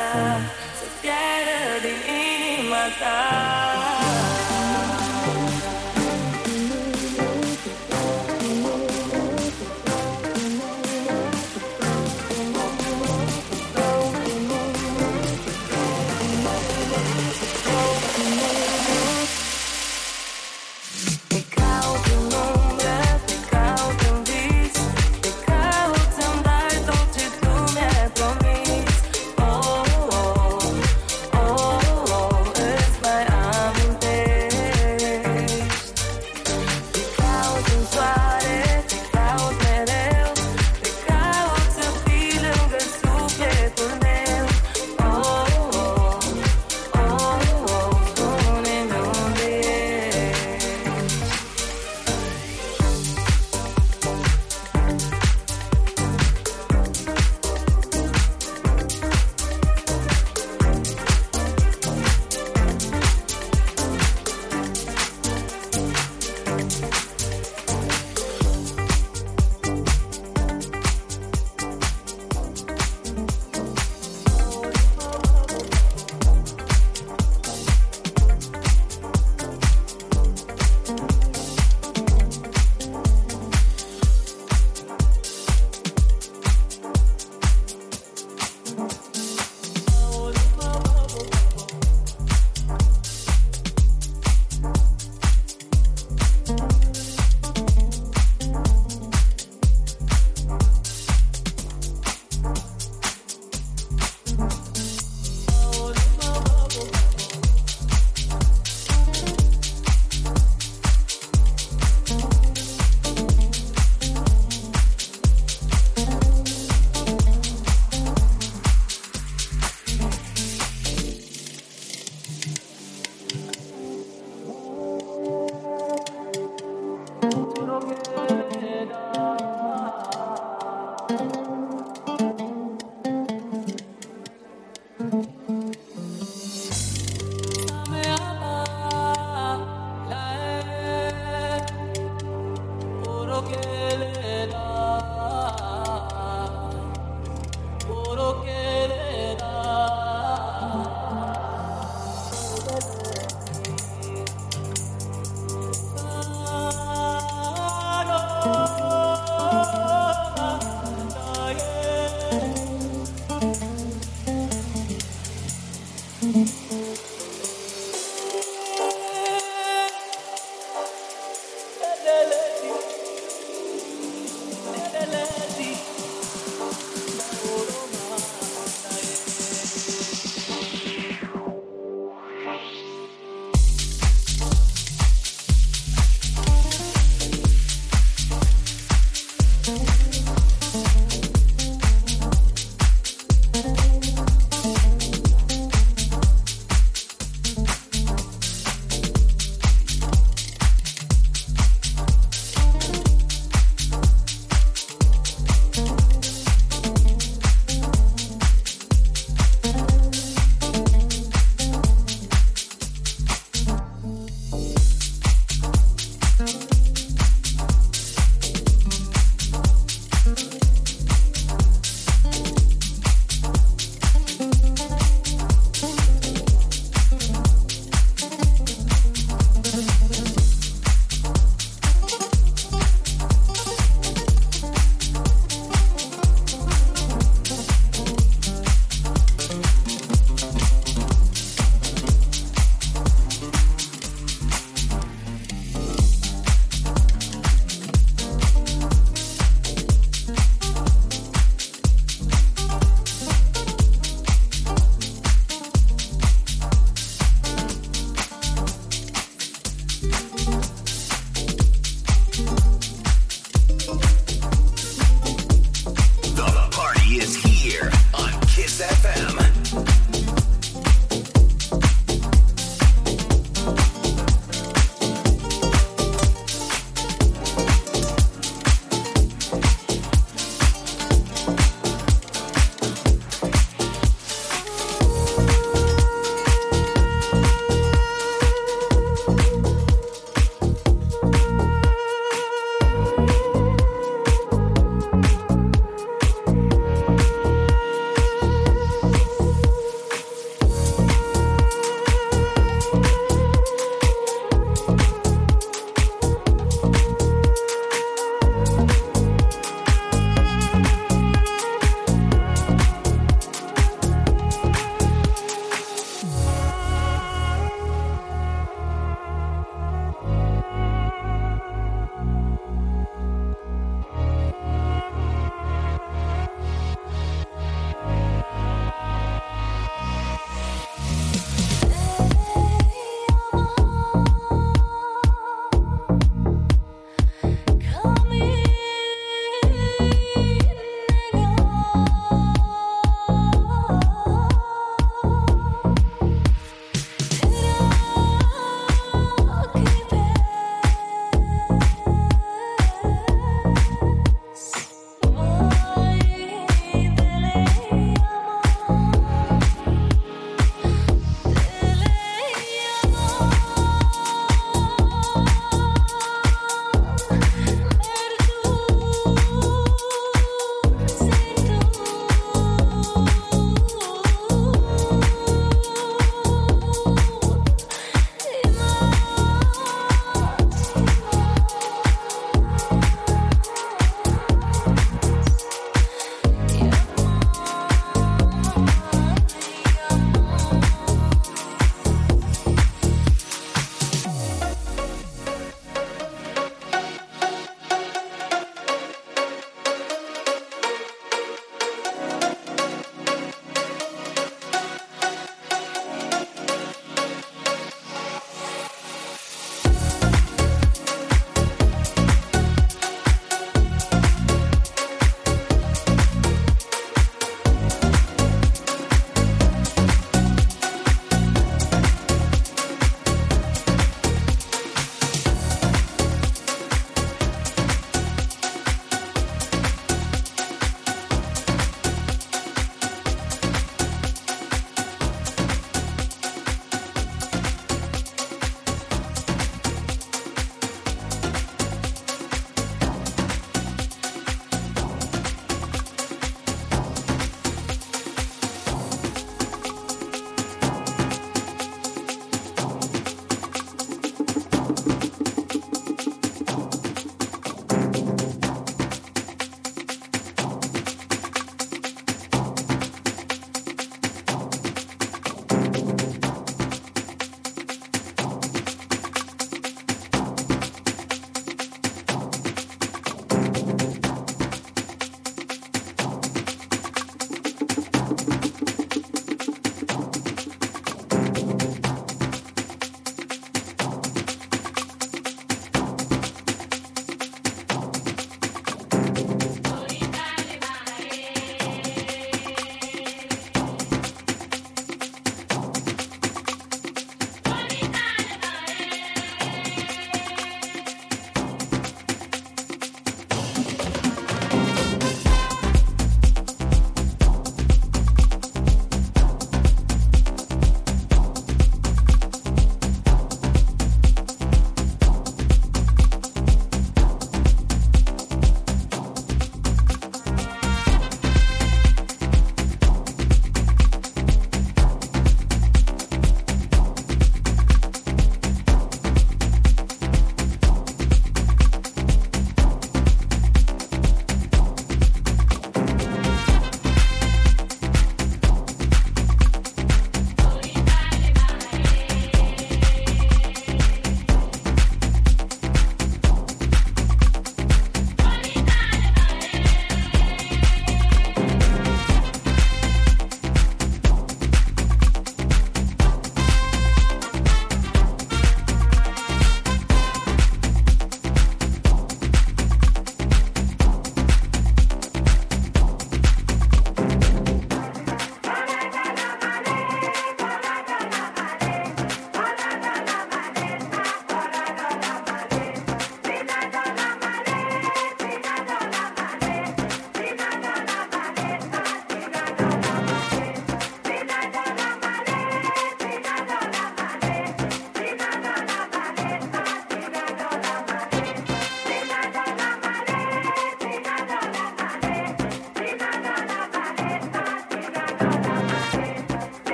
Oh, oh, oh, it's my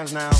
Hands now.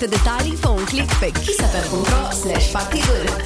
multe detalii, fă un click pe kissfm.ro slash partidul.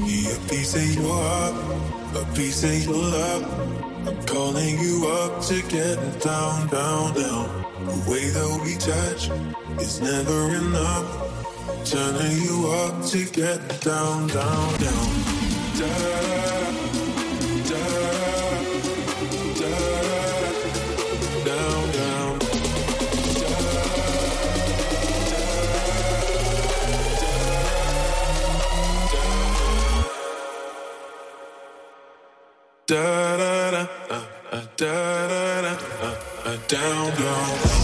Need a piece of your heart, a piece of your love. I'm calling you up to get down, down, down. The way that we touch is never enough. Turning you up to get down, down, down. down. Da da da down down.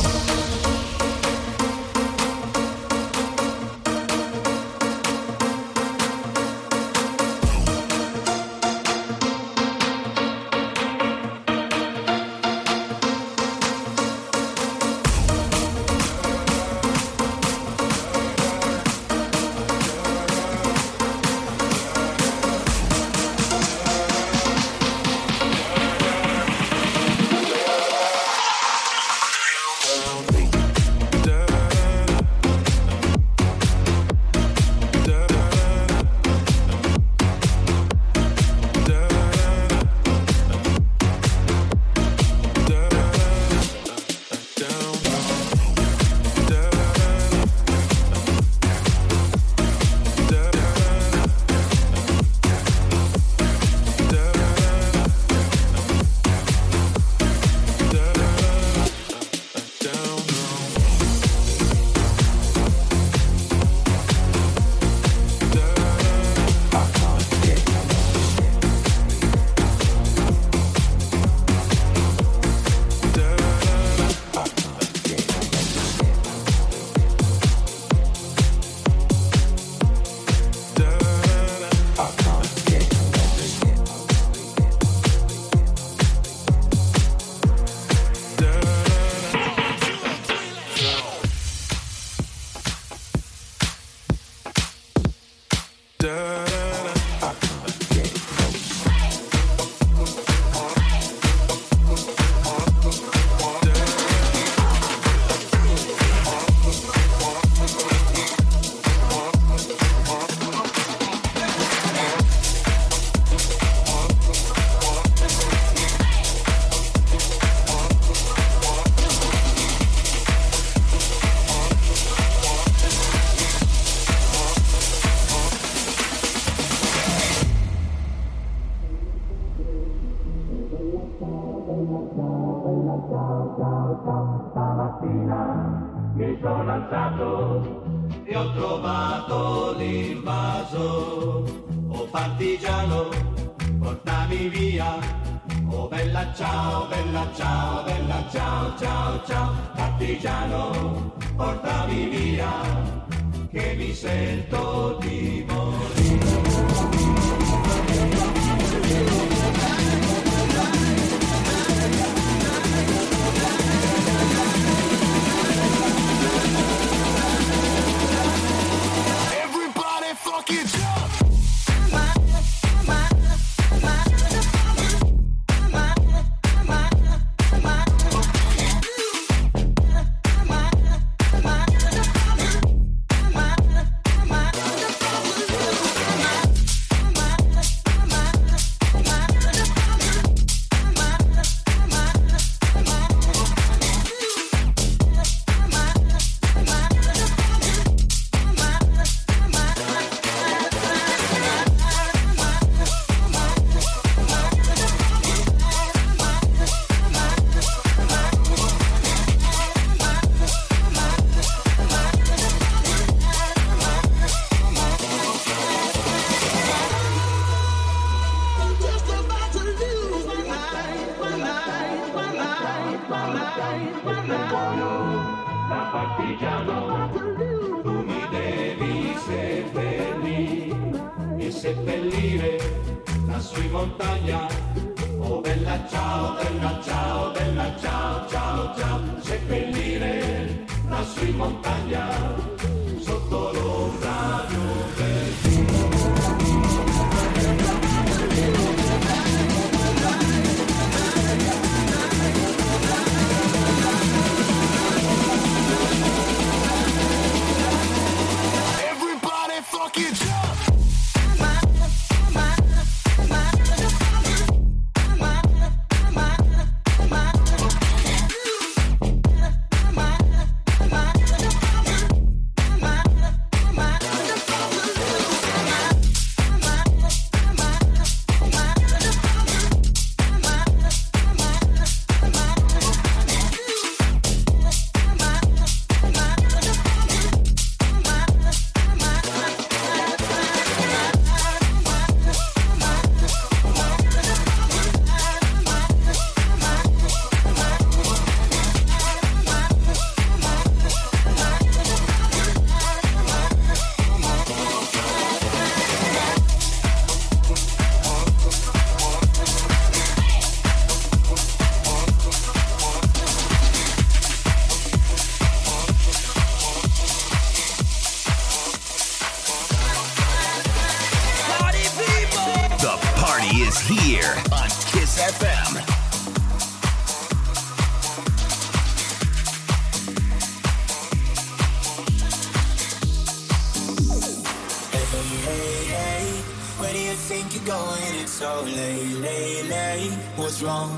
Wrong?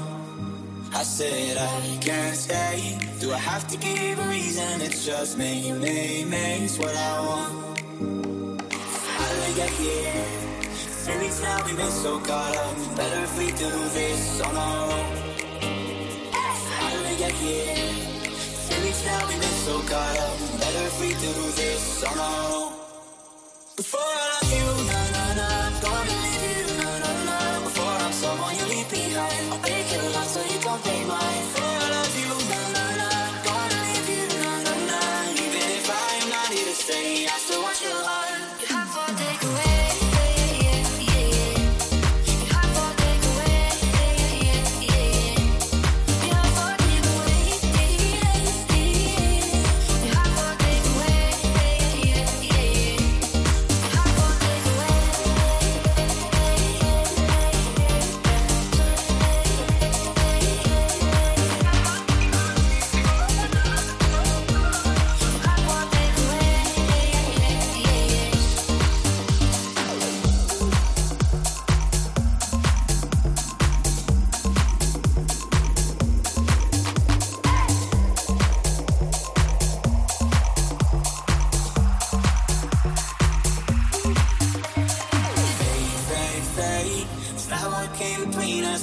I said I can't stay. Do I have to give a reason? It's just me, me, me. It's what I want. How did we get here? Weeks now we've been so caught up. Better if we do this on our own. How did we get here? Weeks now we've been so caught up. Better if we do this on our own.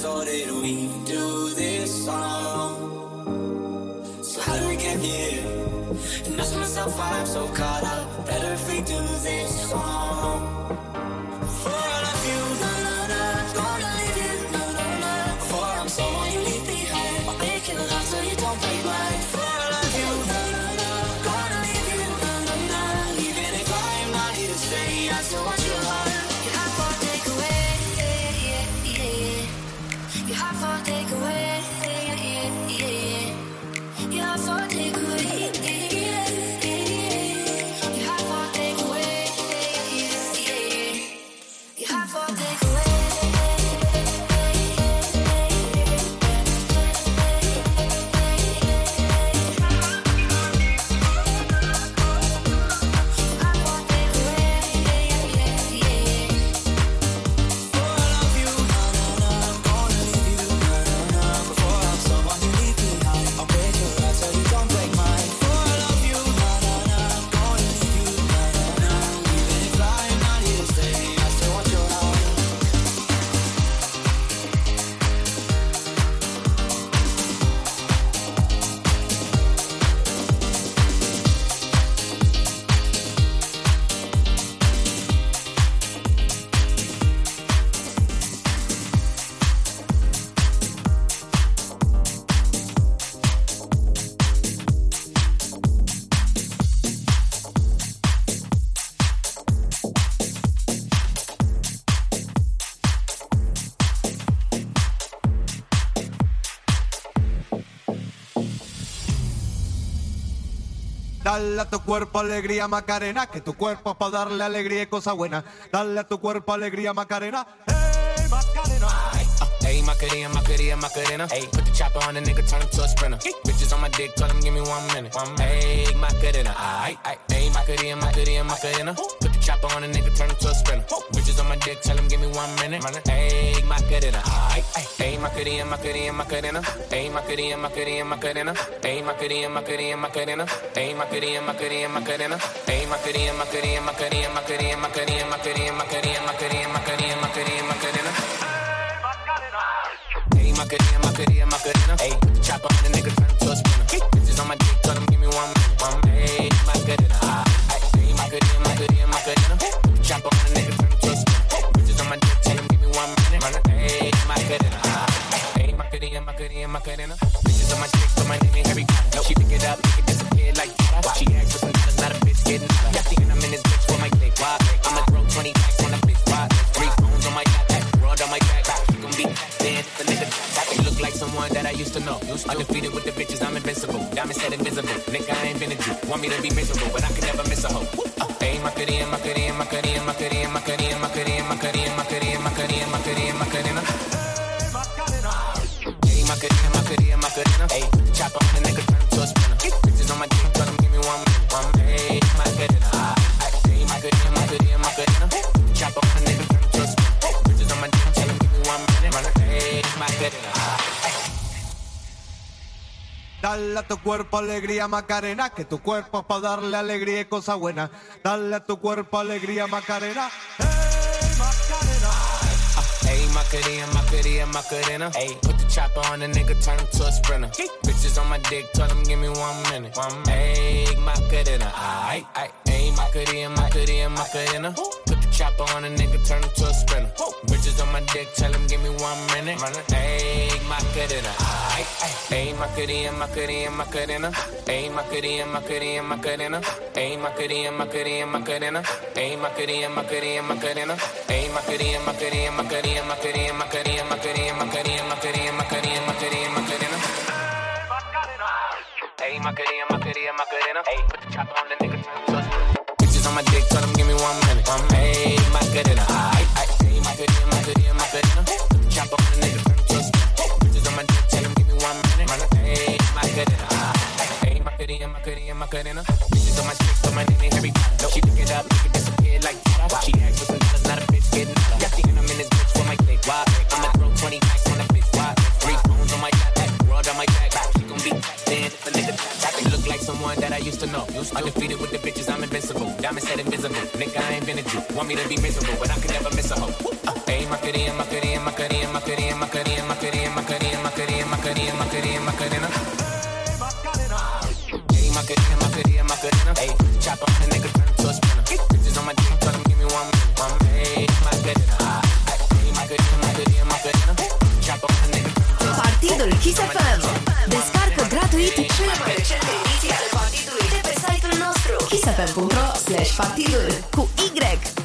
Or did we do this own? So how did we get here? And ask myself I'm so caught up. Dale a tu cuerpo alegría Macarena, que tu cuerpo es para darle alegría y cosa buena. Dale a tu cuerpo alegría Macarena. Hey Macarena. Hey, Macarena, Macarena, Macarena. Hey, put the chopper on the nigga, turn him to a sprinter. Bitches on my dick, tell him give me one minute. One Hey, Macarena. Hey, Macarena, Macarena, chopper on the nigga, turn him to a sprinter. Bitches on my dick, tell him give me one minute. Hey, Macarena, aight, aight. Hey, Macarena, Macarena, Macarena. Hey, Macarena, Macarena, Macarena. Hey, Macarena, Macarena, Macarena. Hey, Macarena, Macarena, Macarena. Hey, Macarena, Macarena, Macarena, Macarena, Macarena, Macarena, Macarena, Macarena, Macarena, Macarena, Macarena. Hey, Macarena, Macarena, Macarena. Hey, my kidding. My kidding. Hey, my kidding. My kidding. Hey, my kidding. Hey, put the chopper on the nigga, turn him to a sprinter. Bitches on my dick, tell him give me one minute. One Hey, Macarena, She look like someone that I used to know. Undefeated with the bitches, I'm invincible. Diamond said invisible. Nigga, I ain't been. Want me to be miserable, but I can never miss a hoe. Uh, ain't my cutie and my cutie and my cutie and my cutie and my cutie and my cutie my cutie. Dale a tu cuerpo alegría Macarena, que tu cuerpo es para darle alegría y cosa buena. Dale a tu cuerpo alegría Macarena. Hey Macarena. Hey Macarena, Macarena, Macarena. Hey, put the chopper on the nigga, turn him to a sprinter. Bitches on my dick, tell him give me one minute. One Hey Macarena, aight. Hey Macarena, Macarena, Macarena. The chopper on a nigga, turn him to a sprinter. Bitches on my dick, tell him give me one minute. Hey Macarena. Hey Macarena, Macarena, Macarena. Hey Macarena, Macarena, Macarena. Hey Macarena, Macarena, Macarena. Hey Macarena, Macarena, Macarena. Hey Macarena, Macarena, Macarena, Macarena, Macarena, Macarena, Macarena, Macarena, Macarena, Macarena, Macarena. Hey Macarena, Macarena, Macarena. Hey, put the chopper on the nigga, turn him to a sprinter. Bitches on my dick, tell him give me one minute. Um, hey get it. That I used to. With the bitches, I'm invincible. Diamond said invisible. Nigga, I a Jew. Want me to be miserable, but I can never miss a hoe. Hey, my cutie, my cutie, my cutie, my cutie, my cutie, my cutie, my cutie, my cutie, my cutie, my cutie, my cutie, Hey, my cutie, my cutie, my cutie. Hey, chop off the nigga, turn to a sprinter. Bitches on my dick, tell them give me one minute. One Hey, my cutie, my cutie, my cutie, my cutie. Chop off the nigga, turn to a Partydul Kiss FM. Descarcă nostru kissfm.ro slash partidul cu Y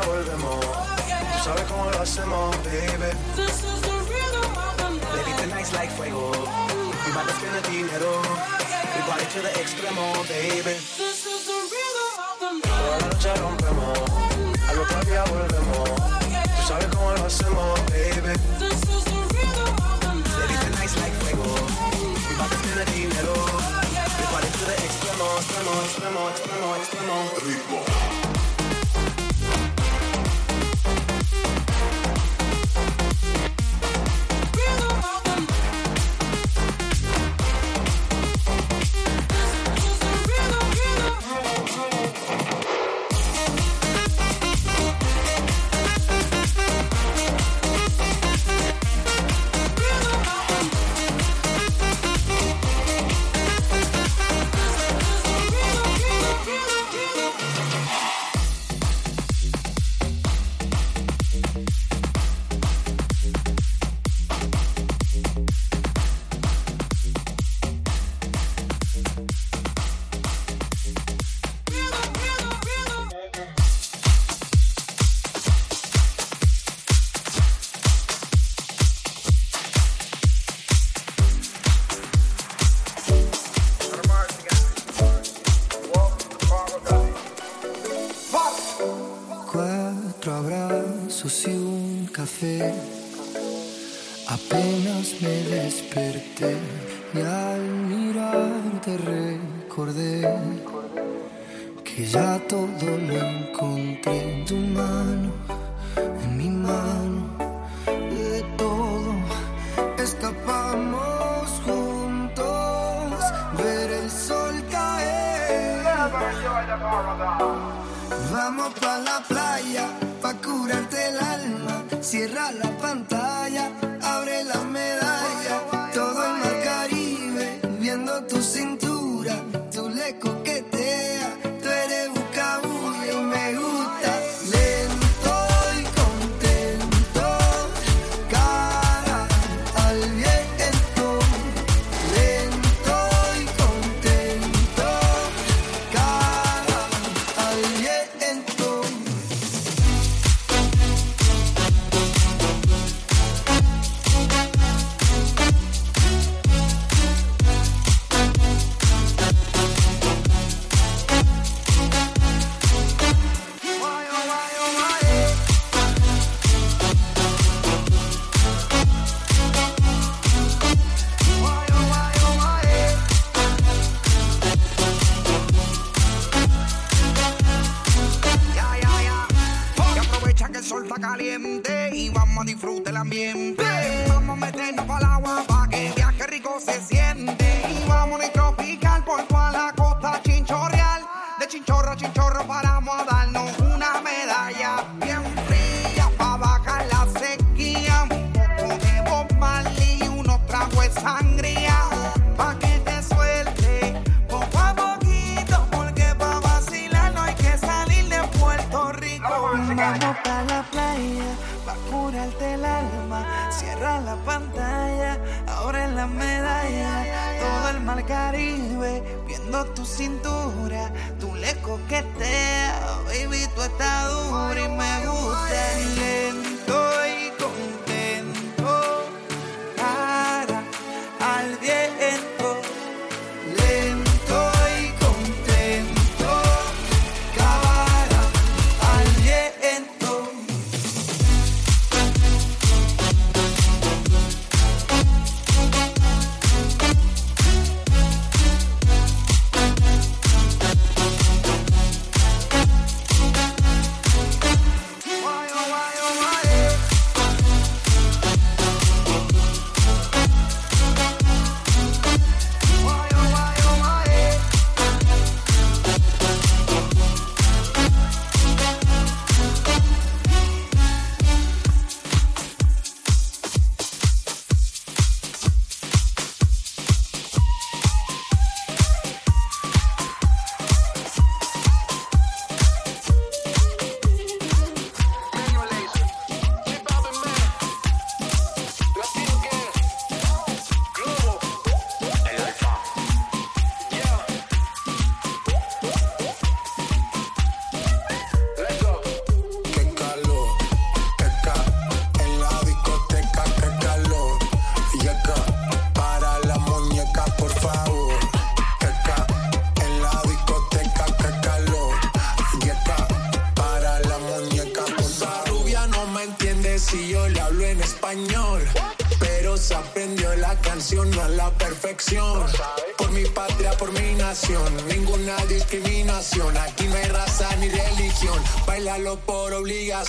ya volvemos. Tú sabes cómo lo hacemos, baby. This is the rhythm of the night. Baby, tonight's like fuego. Mi banda tiene dinero. Mi body to the extremo, baby. This is the rhythm of the night. Toda la noche rompemos. Al otro día volvemos. Tú sabes cómo lo hacemos, baby. This is the rhythm of the night. Baby, tonight's like fuego. Mi banda tiene dinero. Mi body to the extremo, extremo, extremo, extremo, extremo. Ritmo.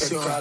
Obligación.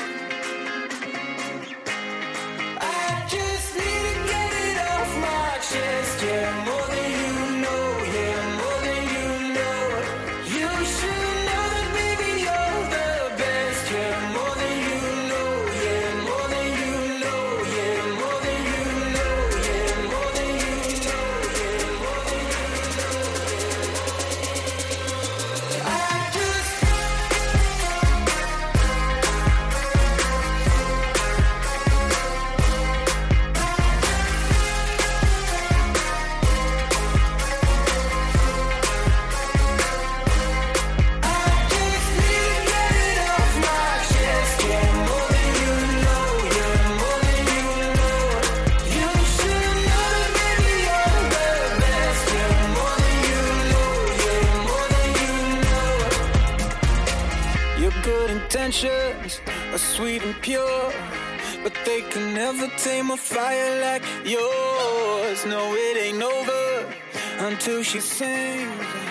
pure, but they can never tame a fire like yours. No, it ain't over until she sings.